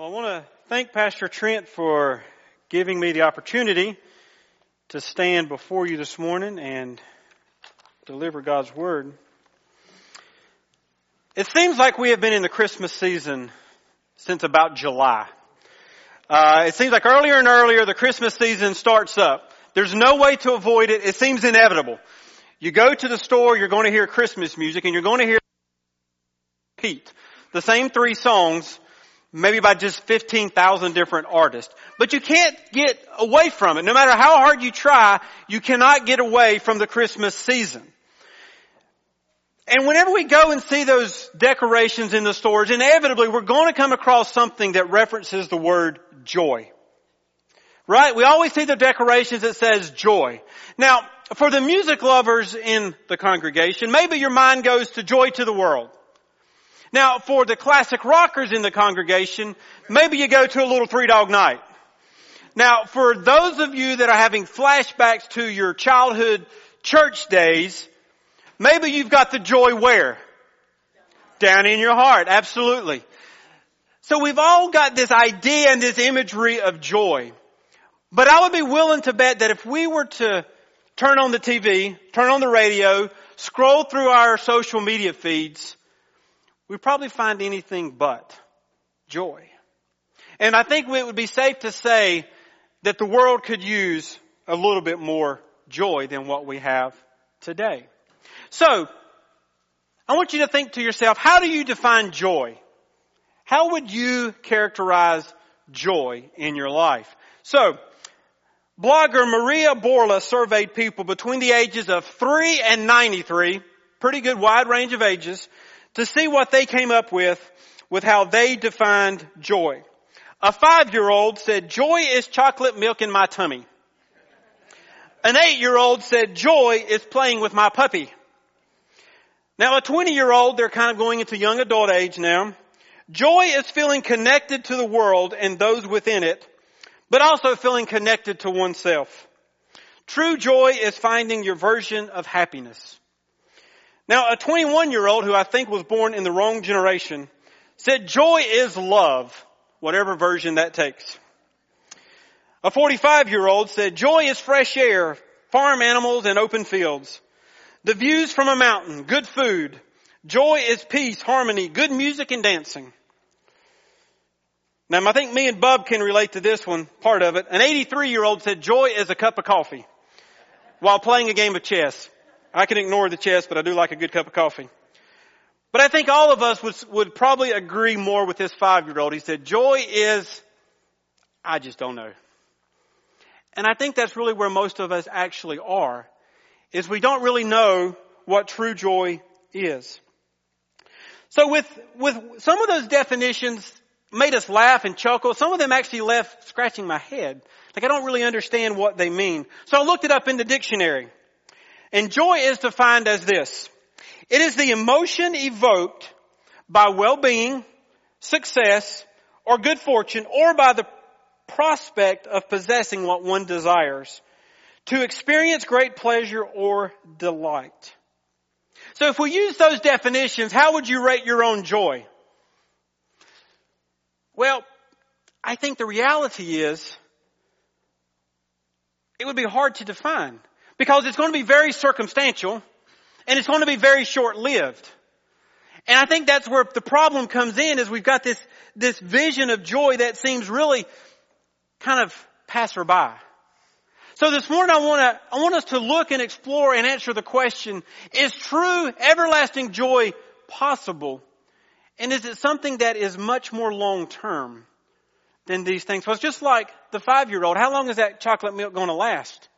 Well, I want to thank Pastor Trent for giving me the opportunity to stand before you this morning and deliver God's Word. It seems like we have been in the Christmas season since about July. Uh, it seems like earlier and earlier the Christmas season starts up. There's no way to avoid it. It seems inevitable. You go to the store, you're going to hear Christmas music, and you're going to hear Pete. The same three songs maybe by just 15,000 different artists. But you can't get away from it. No matter how hard you try, you cannot get away from the Christmas season. And whenever we go and see those decorations in the stores, inevitably we're going to come across something that references the word joy. Right? We always see the decorations that says joy. Now, for the music lovers in the congregation, maybe your mind goes to joy to the world. Now, for the classic rockers in the congregation, maybe you go to a little three dog night. Now, for those of you that are having flashbacks to your childhood church days, maybe you've got the joy where? Down in your heart, absolutely. So we've all got this idea and this imagery of joy. But I would be willing to bet that if we were to turn on the TV, turn on the radio, scroll through our social media feeds, we probably find anything but joy. And I think it would be safe to say that the world could use a little bit more joy than what we have today. So, I want you to think to yourself, how do you define joy? How would you characterize joy in your life? So, blogger Maria Borla surveyed people between the ages of 3 and 93, pretty good wide range of ages, to see what they came up with, with how they defined joy. A five-year-old said, joy is chocolate milk in my tummy. An eight-year-old said, joy is playing with my puppy. Now a 20-year-old, they're kind of going into young adult age now. Joy is feeling connected to the world and those within it, but also feeling connected to oneself. True joy is finding your version of happiness. Now, a 21 year old who I think was born in the wrong generation said joy is love, whatever version that takes. A 45 year old said joy is fresh air, farm animals and open fields. The views from a mountain, good food. Joy is peace, harmony, good music and dancing. Now I think me and Bub can relate to this one, part of it. An 83 year old said joy is a cup of coffee while playing a game of chess. I can ignore the chess, but I do like a good cup of coffee. But I think all of us would, would probably agree more with this five year old. He said, joy is, I just don't know. And I think that's really where most of us actually are, is we don't really know what true joy is. So with, with some of those definitions made us laugh and chuckle. Some of them actually left scratching my head. Like I don't really understand what they mean. So I looked it up in the dictionary. And joy is defined as this. It is the emotion evoked by well-being, success, or good fortune, or by the prospect of possessing what one desires. To experience great pleasure or delight. So if we use those definitions, how would you rate your own joy? Well, I think the reality is, it would be hard to define because it's going to be very circumstantial and it's going to be very short-lived. And I think that's where the problem comes in is we've got this, this vision of joy that seems really kind of passerby. So this morning I want to, I want us to look and explore and answer the question, is true everlasting joy possible? And is it something that is much more long term than these things? Well, it's just like the five year old. How long is that chocolate milk going to last?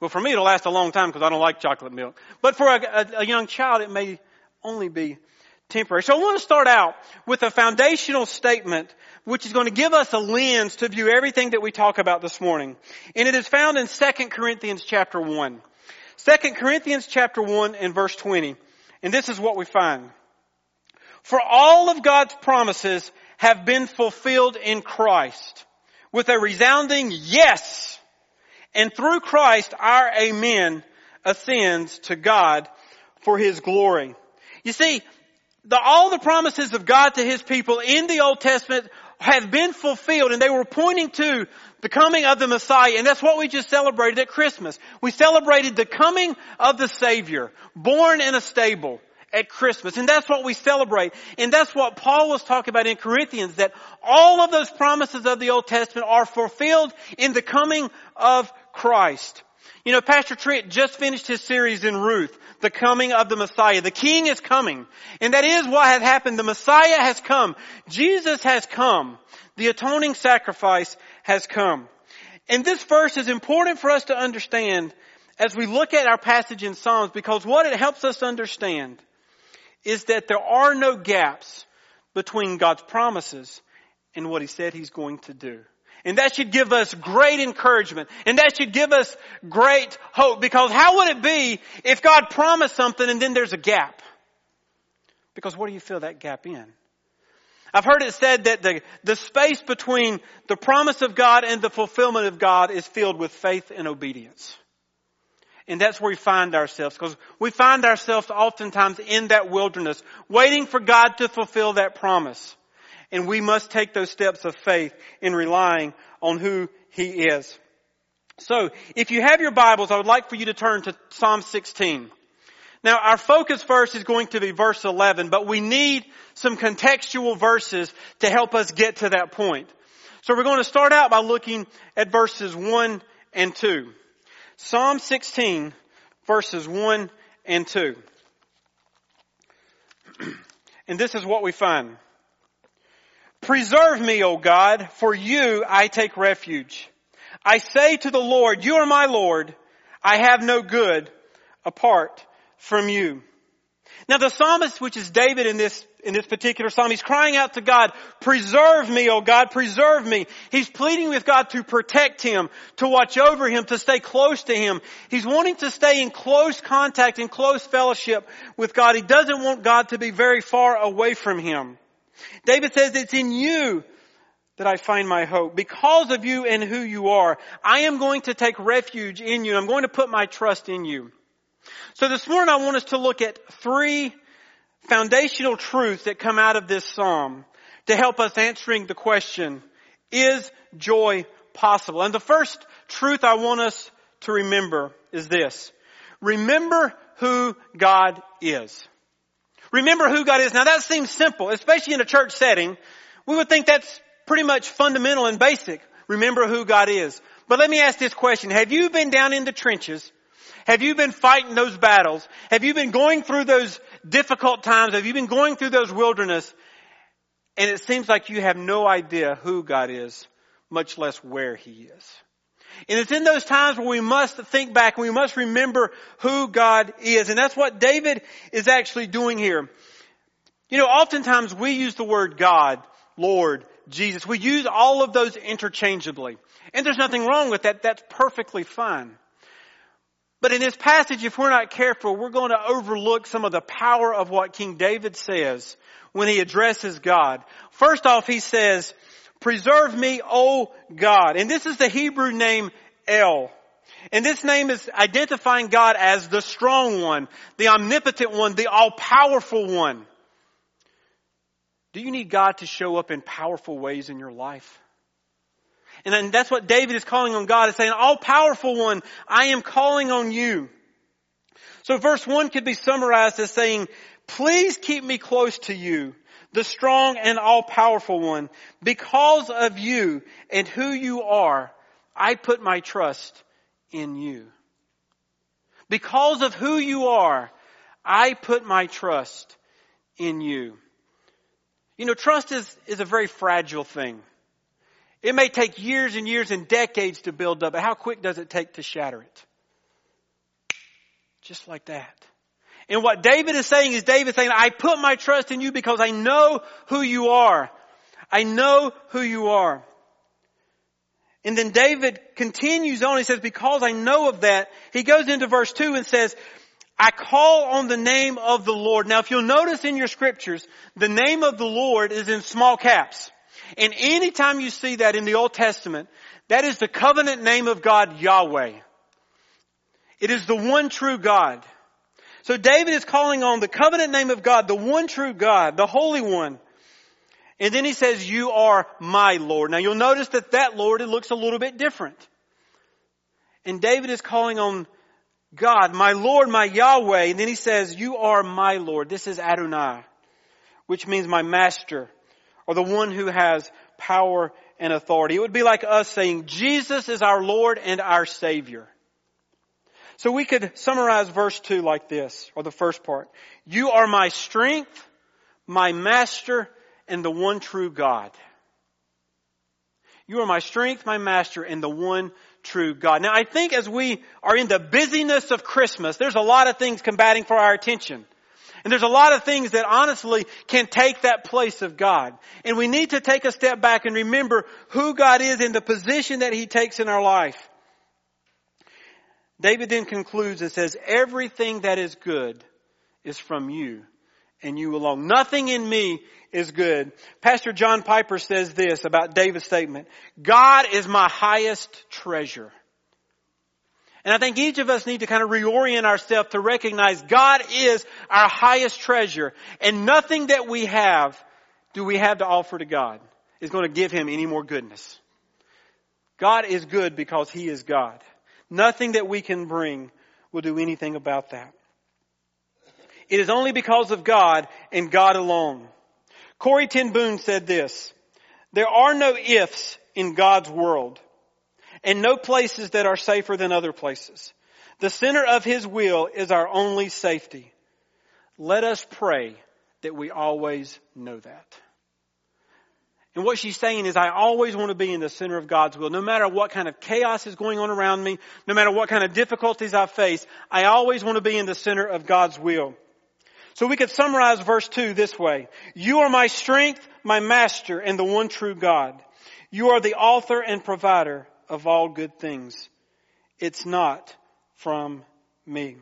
Well, for me, it'll last a long time because I don't like chocolate milk. But for a, a, a young child, it may only be temporary. So I want to start out with a foundational statement which is going to give us a lens to view everything that we talk about this morning. And it is found in 2 Corinthians chapter 1. 2 Corinthians chapter 1 and verse 20. And this is what we find. For all of God's promises have been fulfilled in Christ with a resounding yes and through Christ, our amen ascends to God for His glory. You see, the, all the promises of God to His people in the Old Testament have been fulfilled and they were pointing to the coming of the Messiah and that's what we just celebrated at Christmas. We celebrated the coming of the Savior, born in a stable at Christmas. And that's what we celebrate. And that's what Paul was talking about in Corinthians, that all of those promises of the Old Testament are fulfilled in the coming of Christ. You know, Pastor Trent just finished his series in Ruth, the coming of the Messiah. The King is coming. And that is what has happened. The Messiah has come. Jesus has come. The atoning sacrifice has come. And this verse is important for us to understand as we look at our passage in Psalms because what it helps us understand is that there are no gaps between God's promises and what He said He's going to do. And that should give us great encouragement. And that should give us great hope. Because how would it be if God promised something and then there's a gap? Because what do you fill that gap in? I've heard it said that the, the space between the promise of God and the fulfillment of God is filled with faith and obedience. And that's where we find ourselves because we find ourselves oftentimes in that wilderness waiting for God to fulfill that promise. And we must take those steps of faith in relying on who He is. So, if you have your Bibles, I would like for you to turn to Psalm 16. Now, our focus verse is going to be verse 11, but we need some contextual verses to help us get to that point. So we're going to start out by looking at verses 1 and 2. Psalm 16 verses 1 and 2. and this is what we find. Preserve me, O God, for you I take refuge. I say to the Lord, you are my Lord. I have no good apart from you. Now the psalmist, which is David in this, in this particular psalm, he's crying out to God, preserve me, oh God, preserve me. He's pleading with God to protect him, to watch over him, to stay close to him. He's wanting to stay in close contact, in close fellowship with God. He doesn't want God to be very far away from him. David says, it's in you that I find my hope. Because of you and who you are, I am going to take refuge in you. I'm going to put my trust in you. So this morning I want us to look at three foundational truths that come out of this psalm to help us answering the question, is joy possible? And the first truth I want us to remember is this. Remember who God is. Remember who God is. Now that seems simple, especially in a church setting. We would think that's pretty much fundamental and basic. Remember who God is. But let me ask this question. Have you been down in the trenches have you been fighting those battles? Have you been going through those difficult times? Have you been going through those wilderness? And it seems like you have no idea who God is, much less where He is. And it's in those times where we must think back and we must remember who God is. And that's what David is actually doing here. You know, oftentimes we use the word God, Lord, Jesus. We use all of those interchangeably. And there's nothing wrong with that. That's perfectly fine. But in this passage, if we're not careful, we're going to overlook some of the power of what King David says when he addresses God. First off, he says, preserve me, O God. And this is the Hebrew name El. And this name is identifying God as the strong one, the omnipotent one, the all-powerful one. Do you need God to show up in powerful ways in your life? And that's what David is calling on God, is saying, all powerful one, I am calling on you. So verse one could be summarized as saying, please keep me close to you, the strong and all powerful one. Because of you and who you are, I put my trust in you. Because of who you are, I put my trust in you. You know, trust is, is a very fragile thing. It may take years and years and decades to build up, but how quick does it take to shatter it? Just like that. And what David is saying is David saying, I put my trust in you because I know who you are. I know who you are. And then David continues on. He says, because I know of that, he goes into verse 2 and says, I call on the name of the Lord. Now if you'll notice in your scriptures, the name of the Lord is in small caps. And anytime you see that in the Old Testament, that is the covenant name of God, Yahweh. It is the one true God. So David is calling on the covenant name of God, the one true God, the Holy One. And then he says, you are my Lord. Now you'll notice that that Lord, it looks a little bit different. And David is calling on God, my Lord, my Yahweh. And then he says, you are my Lord. This is Adonai, which means my master or the one who has power and authority. It would be like us saying, Jesus is our Lord and our Savior. So we could summarize verse 2 like this, or the first part. You are my strength, my master, and the one true God. You are my strength, my master, and the one true God. Now I think as we are in the busyness of Christmas, there's a lot of things combating for our attention. And there's a lot of things that honestly can take that place of God. And we need to take a step back and remember who God is and the position that He takes in our life. David then concludes and says, everything that is good is from you and you alone. Nothing in me is good. Pastor John Piper says this about David's statement. God is my highest treasure. And I think each of us need to kind of reorient ourselves to recognize God is our highest treasure and nothing that we have do we have to offer to God is going to give him any more goodness. God is good because he is God. Nothing that we can bring will do anything about that. It is only because of God and God alone. Corrie ten Boom said this, there are no ifs in God's world and no places that are safer than other places. The center of His will is our only safety. Let us pray that we always know that. And what she's saying is I always want to be in the center of God's will. No matter what kind of chaos is going on around me, no matter what kind of difficulties I face, I always want to be in the center of God's will. So we could summarize verse 2 this way. You are my strength, my master, and the one true God. You are the author and provider of all good things. It's not from me.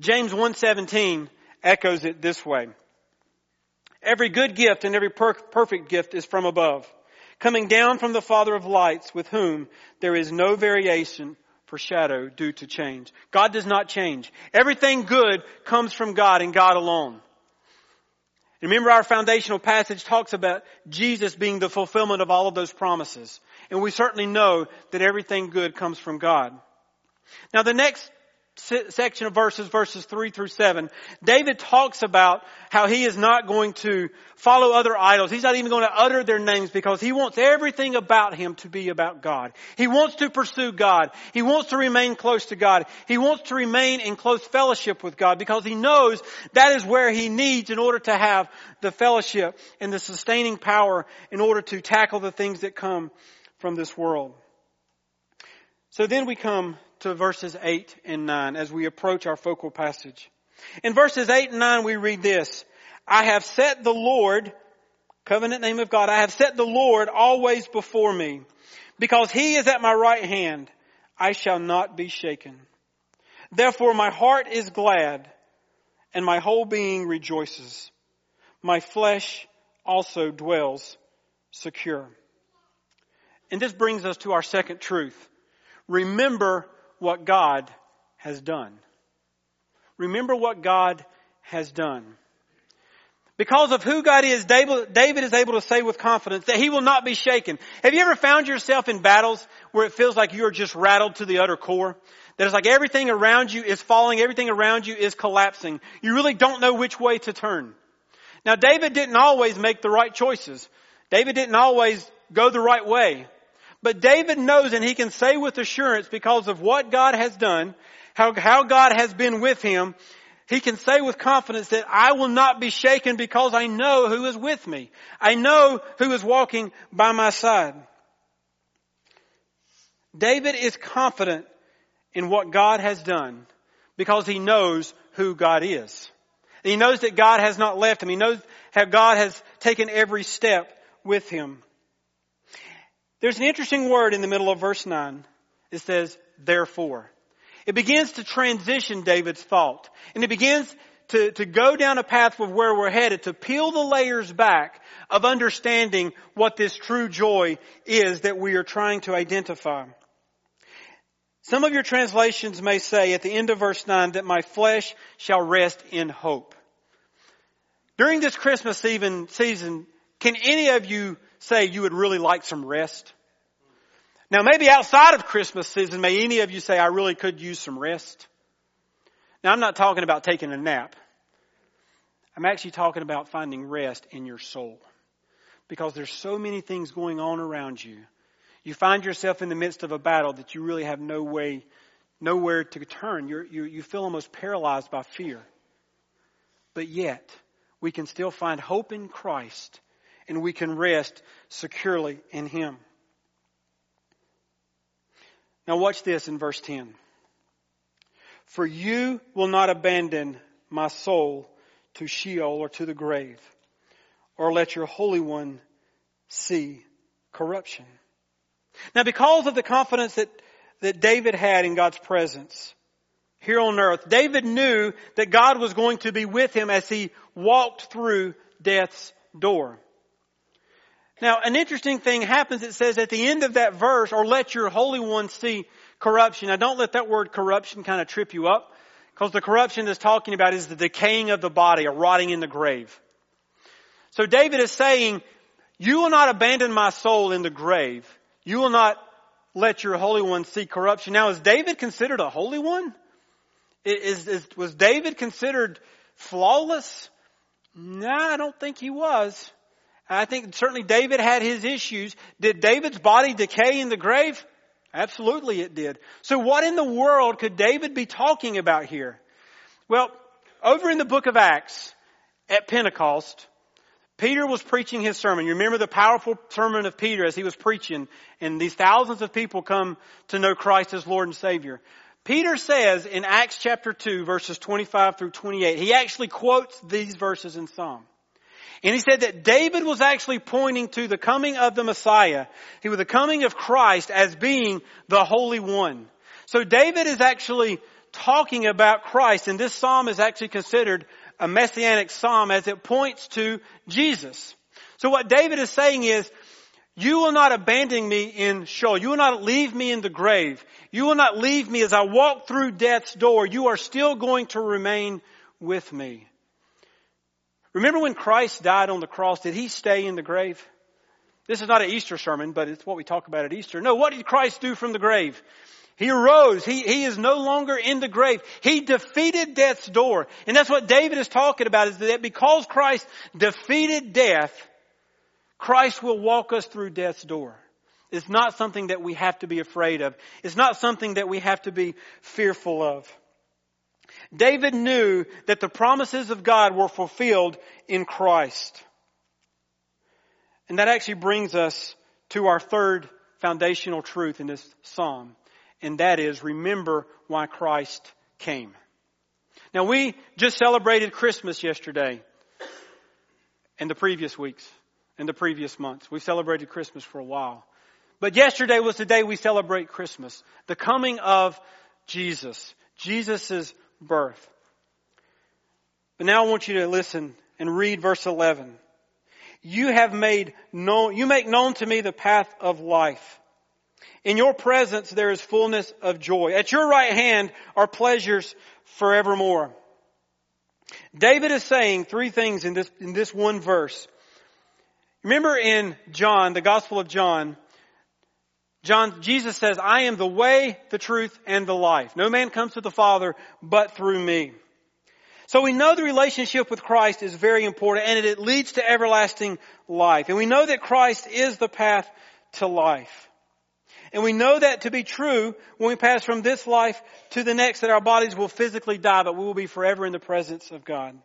James 1:17 echoes it this way. Every good gift and every per- perfect gift is from above, coming down from the Father of lights with whom there is no variation for shadow due to change. God does not change. Everything good comes from God and God alone. Remember our foundational passage talks about Jesus being the fulfillment of all of those promises. And we certainly know that everything good comes from God. Now the next section of verses, verses 3 through 7, David talks about how he is not going to follow other idols. He's not even going to utter their names because he wants everything about him to be about God. He wants to pursue God. He wants to remain close to God. He wants to remain in close fellowship with God because he knows that is where he needs in order to have the fellowship and the sustaining power in order to tackle the things that come from this world. So then we come to verses 8 and 9 as we approach our focal passage. In verses 8 and 9 we read this, I have set the Lord, covenant name of God, I have set the Lord always before me. Because he is at my right hand, I shall not be shaken. Therefore my heart is glad and my whole being rejoices. My flesh also dwells secure. And this brings us to our second truth. Remember what God has done. Remember what God has done. Because of who God is, David is able to say with confidence that he will not be shaken. Have you ever found yourself in battles where it feels like you are just rattled to the utter core? That it's like everything around you is falling, everything around you is collapsing. You really don't know which way to turn. Now David didn't always make the right choices. David didn't always go the right way. But David knows and he can say with assurance because of what God has done, how, how God has been with him, he can say with confidence that I will not be shaken because I know who is with me. I know who is walking by my side. David is confident in what God has done because he knows who God is. He knows that God has not left him. He knows how God has taken every step with him. There's an interesting word in the middle of verse 9. It says, therefore. It begins to transition David's thought. And it begins to, to go down a path of where we're headed, to peel the layers back of understanding what this true joy is that we are trying to identify. Some of your translations may say at the end of verse 9 that my flesh shall rest in hope. During this Christmas even season, can any of you say you would really like some rest? Now maybe outside of Christmas season, may any of you say I really could use some rest? Now I'm not talking about taking a nap. I'm actually talking about finding rest in your soul. Because there's so many things going on around you. You find yourself in the midst of a battle that you really have no way, nowhere to turn. You're, you, you feel almost paralyzed by fear. But yet, we can still find hope in Christ and we can rest securely in Him. Now watch this in verse 10. For you will not abandon my soul to Sheol or to the grave, or let your Holy One see corruption. Now because of the confidence that, that David had in God's presence here on earth, David knew that God was going to be with him as he walked through death's door. Now, an interesting thing happens. It says at the end of that verse, or let your Holy One see corruption. Now, don't let that word corruption kind of trip you up, because the corruption that's talking about is the decaying of the body, or rotting in the grave. So David is saying, you will not abandon my soul in the grave. You will not let your Holy One see corruption. Now, is David considered a Holy One? Is, is, was David considered flawless? No, I don't think he was. I think certainly David had his issues. Did David's body decay in the grave? Absolutely it did. So what in the world could David be talking about here? Well, over in the book of Acts, at Pentecost, Peter was preaching his sermon. You remember the powerful sermon of Peter as he was preaching, and these thousands of people come to know Christ as Lord and Savior. Peter says in Acts chapter 2 verses 25 through 28, he actually quotes these verses in Psalm. And he said that David was actually pointing to the coming of the Messiah. He was the coming of Christ as being the Holy One. So David is actually talking about Christ and this psalm is actually considered a messianic psalm as it points to Jesus. So what David is saying is, you will not abandon me in Sheol. You will not leave me in the grave. You will not leave me as I walk through death's door. You are still going to remain with me. Remember when Christ died on the cross, did he stay in the grave? This is not an Easter sermon, but it's what we talk about at Easter. No, what did Christ do from the grave? He arose. He, he is no longer in the grave. He defeated death's door. And that's what David is talking about is that because Christ defeated death, Christ will walk us through death's door. It's not something that we have to be afraid of. It's not something that we have to be fearful of. David knew that the promises of God were fulfilled in Christ. And that actually brings us to our third foundational truth in this psalm. And that is remember why Christ came. Now we just celebrated Christmas yesterday and the previous weeks and the previous months. We celebrated Christmas for a while. But yesterday was the day we celebrate Christmas. The coming of Jesus. Jesus' birth. But now I want you to listen and read verse 11. You have made known, you make known to me the path of life. In your presence there is fullness of joy. At your right hand are pleasures forevermore. David is saying three things in this, in this one verse. Remember in John, the Gospel of John, John, Jesus says, I am the way, the truth, and the life. No man comes to the Father but through me. So we know the relationship with Christ is very important and it leads to everlasting life. And we know that Christ is the path to life. And we know that to be true when we pass from this life to the next that our bodies will physically die, but we will be forever in the presence of God.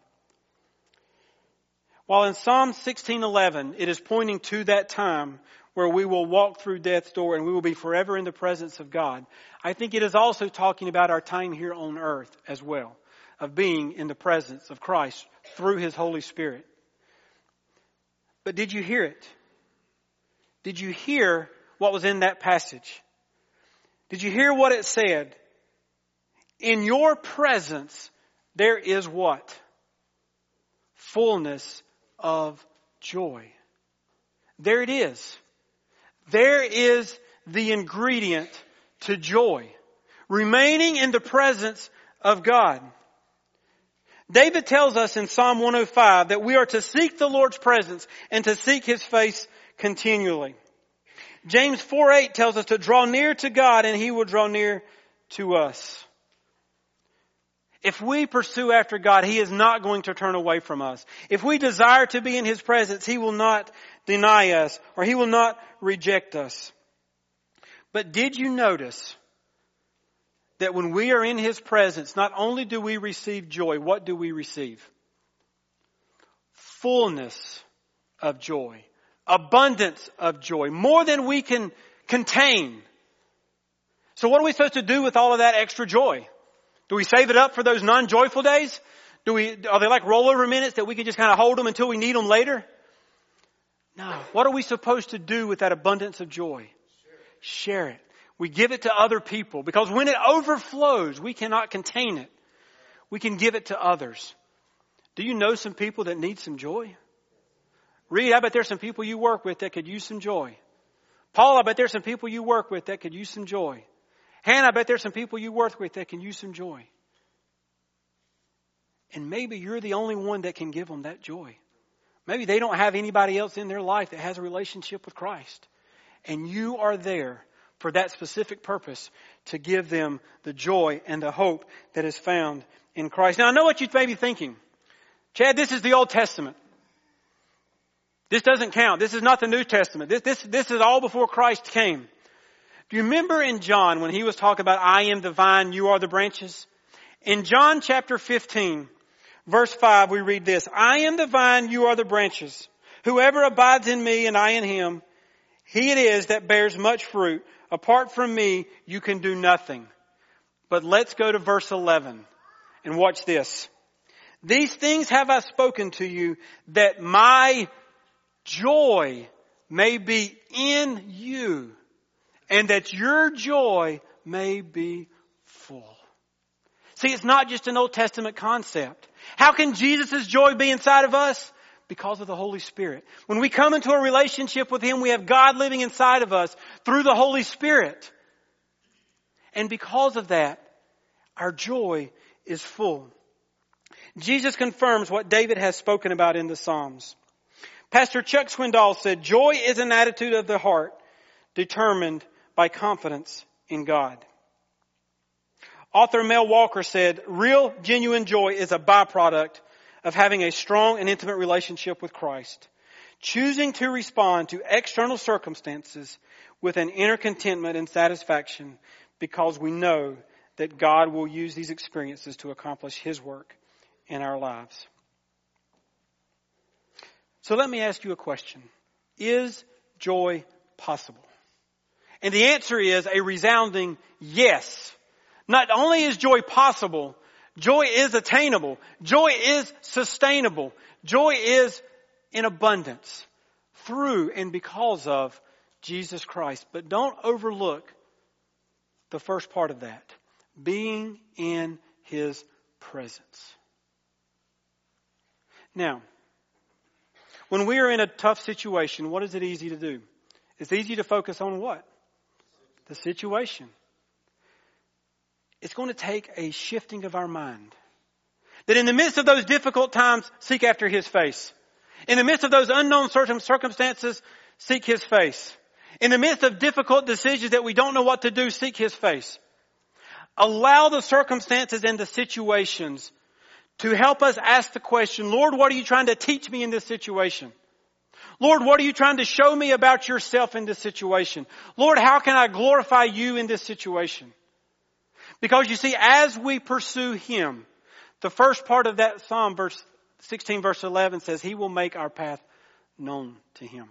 While in Psalm 16:11 it is pointing to that time where we will walk through death's door and we will be forever in the presence of God. I think it is also talking about our time here on earth as well, of being in the presence of Christ through His Holy Spirit. But did you hear it? Did you hear what was in that passage? Did you hear what it said? In your presence, there is what? Fullness of joy. There it is. There is the ingredient to joy. Remaining in the presence of God. David tells us in Psalm 105 that we are to seek the Lord's presence and to seek His face continually. James 4:8 tells us to draw near to God and He will draw near to us. If we pursue after God, He is not going to turn away from us. If we desire to be in His presence, He will not deny us or He will not reject us. But did you notice that when we are in His presence, not only do we receive joy, what do we receive? Fullness of joy. Abundance of joy. More than we can contain. So what are we supposed to do with all of that extra joy? Do we save it up for those non-joyful days? Do we, are they like rollover minutes that we can just kind of hold them until we need them later? No. What are we supposed to do with that abundance of joy? Share it. We give it to other people because when it overflows, we cannot contain it. We can give it to others. Do you know some people that need some joy? Reed, I bet there's some people you work with that could use some joy. Paul, I bet there's some people you work with that could use some joy. Hannah, I bet there's some people you work with that can use some joy. And maybe you're the only one that can give them that joy. Maybe they don't have anybody else in their life that has a relationship with Christ. And you are there for that specific purpose to give them the joy and the hope that is found in Christ. Now I know what you may be thinking. Chad, this is the Old Testament. This doesn't count. This is not the New Testament. This, this, this is all before Christ came. Do you remember in John when he was talking about I am the vine, you are the branches? In John chapter 15, verse 5, we read this, I am the vine, you are the branches. Whoever abides in me and I in him, he it is that bears much fruit. Apart from me, you can do nothing. But let's go to verse 11 and watch this. These things have I spoken to you that my joy may be in you and that your joy may be full. See, it's not just an Old Testament concept. How can Jesus' joy be inside of us? Because of the Holy Spirit. When we come into a relationship with Him, we have God living inside of us through the Holy Spirit. And because of that, our joy is full. Jesus confirms what David has spoken about in the Psalms. Pastor Chuck Swindoll said, joy is an attitude of the heart determined by confidence in God. Author Mel Walker said, real genuine joy is a byproduct of having a strong and intimate relationship with Christ. Choosing to respond to external circumstances with an inner contentment and satisfaction because we know that God will use these experiences to accomplish His work in our lives. So let me ask you a question. Is joy possible? And the answer is a resounding yes. Not only is joy possible, joy is attainable. Joy is sustainable. Joy is in abundance through and because of Jesus Christ. But don't overlook the first part of that. Being in His presence. Now, when we are in a tough situation, what is it easy to do? It's easy to focus on what? the situation. It's going to take a shifting of our mind. That in the midst of those difficult times, seek after His face. In the midst of those unknown circumstances, seek His face. In the midst of difficult decisions that we don't know what to do, seek His face. Allow the circumstances and the situations to help us ask the question, Lord, what are you trying to teach me in this situation? Lord, what are you trying to show me about yourself in this situation? Lord, how can I glorify you in this situation? Because you see, as we pursue Him, the first part of that Psalm, verse 16, verse 11 says, He will make our path known to Him.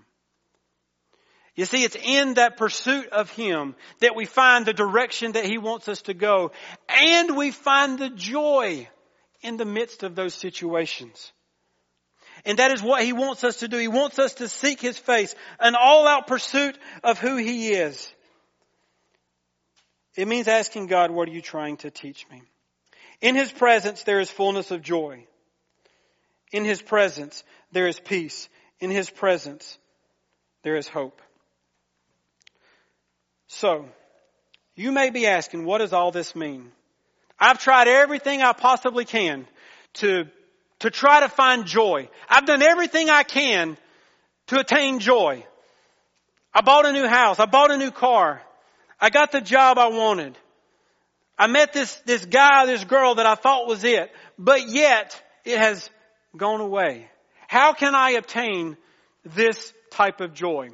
You see, it's in that pursuit of Him that we find the direction that He wants us to go, and we find the joy in the midst of those situations. And that is what He wants us to do. He wants us to seek His face, an all-out pursuit of who He is. It means asking God, what are you trying to teach me? In His presence, there is fullness of joy. In His presence, there is peace. In His presence, there is hope. So, you may be asking, what does all this mean? I've tried everything I possibly can to, to try to find joy. I've done everything I can to attain joy. I bought a new house. I bought a new car. I got the job I wanted. I met this, this guy, this girl that I thought was it, but yet it has gone away. How can I obtain this type of joy?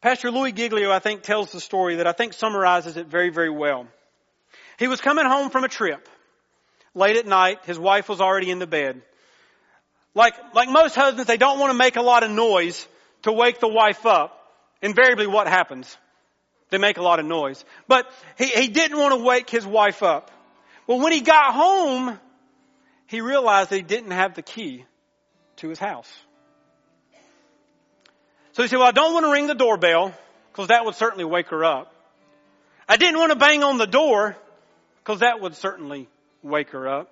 Pastor Louis Giglio, I think, tells the story that I think summarizes it very, very well. He was coming home from a trip. Late at night, his wife was already in the bed. Like, like most husbands, they don't want to make a lot of noise to wake the wife up. Invariably what happens? They make a lot of noise. But he, he didn't want to wake his wife up. Well, when he got home, he realized that he didn't have the key to his house. So he said, well, I don't want to ring the doorbell because that would certainly wake her up. I didn't want to bang on the door because that would certainly wake her up.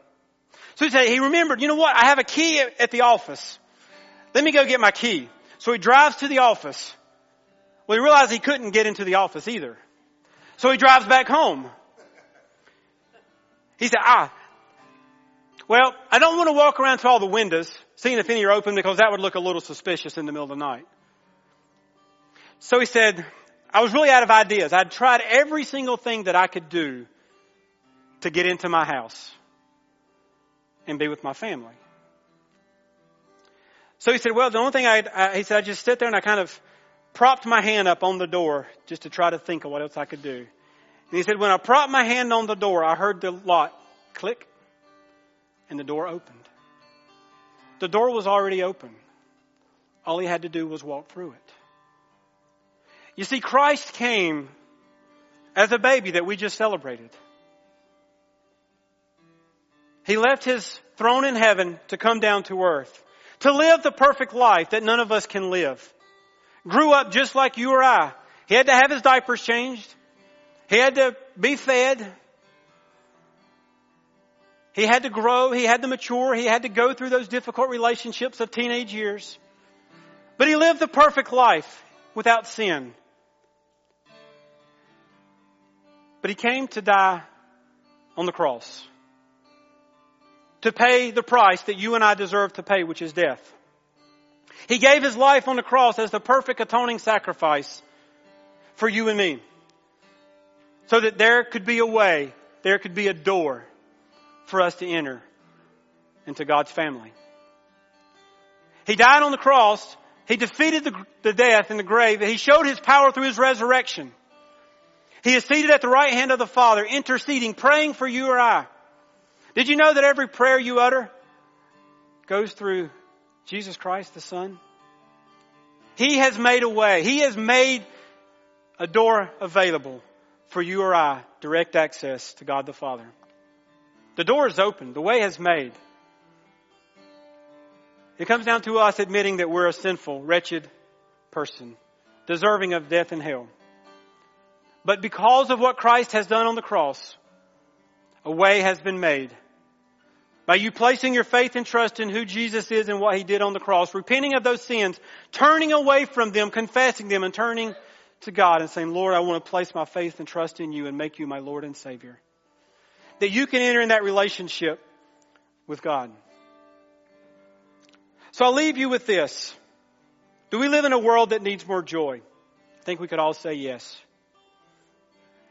So he said, he remembered, you know what? I have a key at the office. Let me go get my key. So he drives to the office. Well, he realized he couldn't get into the office either. So he drives back home. He said, ah, well, I don't want to walk around to all the windows, seeing if any are open because that would look a little suspicious in the middle of the night. So he said, I was really out of ideas. I'd tried every single thing that I could do to get into my house and be with my family. So he said, well, the only thing I, I, he said, I just sit there and I kind of propped my hand up on the door just to try to think of what else I could do. And he said, when I propped my hand on the door, I heard the lock click and the door opened. The door was already open. All he had to do was walk through it. You see, Christ came as a baby that we just celebrated. He left his throne in heaven to come down to earth, to live the perfect life that none of us can live grew up just like you or I. He had to have his diapers changed. He had to be fed. He had to grow. He had to mature. He had to go through those difficult relationships of teenage years. But he lived the perfect life without sin. But he came to die on the cross. To pay the price that you and I deserve to pay, which is death. He gave his life on the cross as the perfect atoning sacrifice for you and me. So that there could be a way, there could be a door for us to enter into God's family. He died on the cross. He defeated the, the death in the grave. He showed his power through his resurrection. He is seated at the right hand of the Father, interceding, praying for you or I. Did you know that every prayer you utter goes through Jesus Christ the Son. He has made a way. He has made a door available for you or I, direct access to God the Father. The door is open. The way has made. It comes down to us admitting that we're a sinful, wretched person, deserving of death and hell. But because of what Christ has done on the cross, a way has been made by you placing your faith and trust in who Jesus is and what He did on the cross, repenting of those sins, turning away from them, confessing them, and turning to God and saying, Lord, I want to place my faith and trust in you and make you my Lord and Savior. That you can enter in that relationship with God. So I'll leave you with this. Do we live in a world that needs more joy? I think we could all say yes.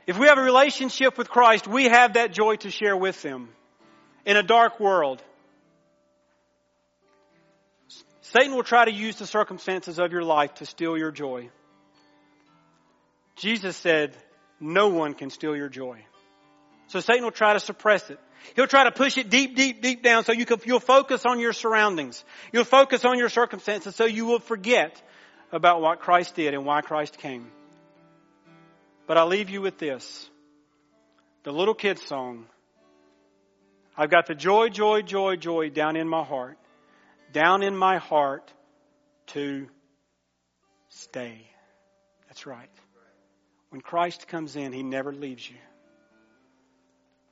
If we have a relationship with Christ, we have that joy to share with them in a dark world. Satan will try to use the circumstances of your life to steal your joy. Jesus said, no one can steal your joy. So Satan will try to suppress it. He'll try to push it deep, deep, deep down so you can, you'll focus on your surroundings. You'll focus on your circumstances so you will forget about what Christ did and why Christ came. But I'll leave you with this. The little kid's song, I've got the joy, joy, joy, joy down in my heart, down in my heart to stay. That's right. When Christ comes in, He never leaves you.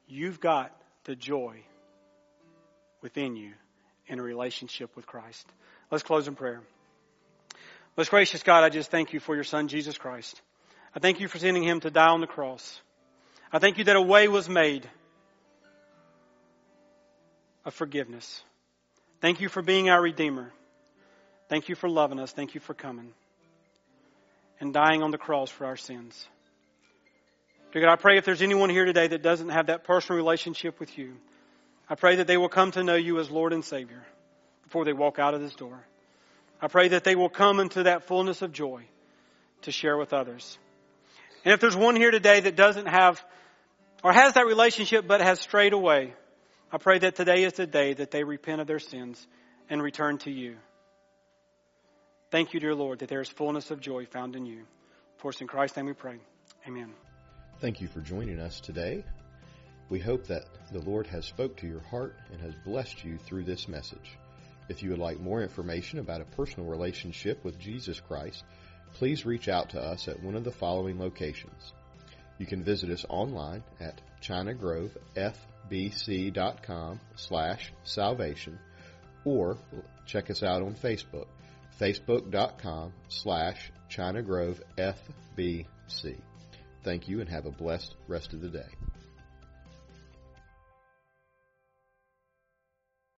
You've got the joy within you in a relationship with Christ. Let's close in prayer. Most gracious God, I just thank you for your Son, Jesus Christ. I thank you for sending Him to die on the cross. I thank you that a way was made of forgiveness. Thank you for being our Redeemer. Thank you for loving us. Thank you for coming and dying on the cross for our sins. Dear God, I pray if there's anyone here today that doesn't have that personal relationship with you, I pray that they will come to know you as Lord and Savior before they walk out of this door. I pray that they will come into that fullness of joy to share with others. And if there's one here today that doesn't have or has that relationship but has strayed away, I pray that today is the day that they repent of their sins and return to you. Thank you, dear Lord, that there is fullness of joy found in you. For us in Christ's name we pray. Amen. Thank you for joining us today. We hope that the Lord has spoke to your heart and has blessed you through this message. If you would like more information about a personal relationship with Jesus Christ, please reach out to us at one of the following locations. You can visit us online at chinagrovefbc.com slash salvation or check us out on Facebook, facebook.com slash chinagrovefbc. Thank you and have a blessed rest of the day.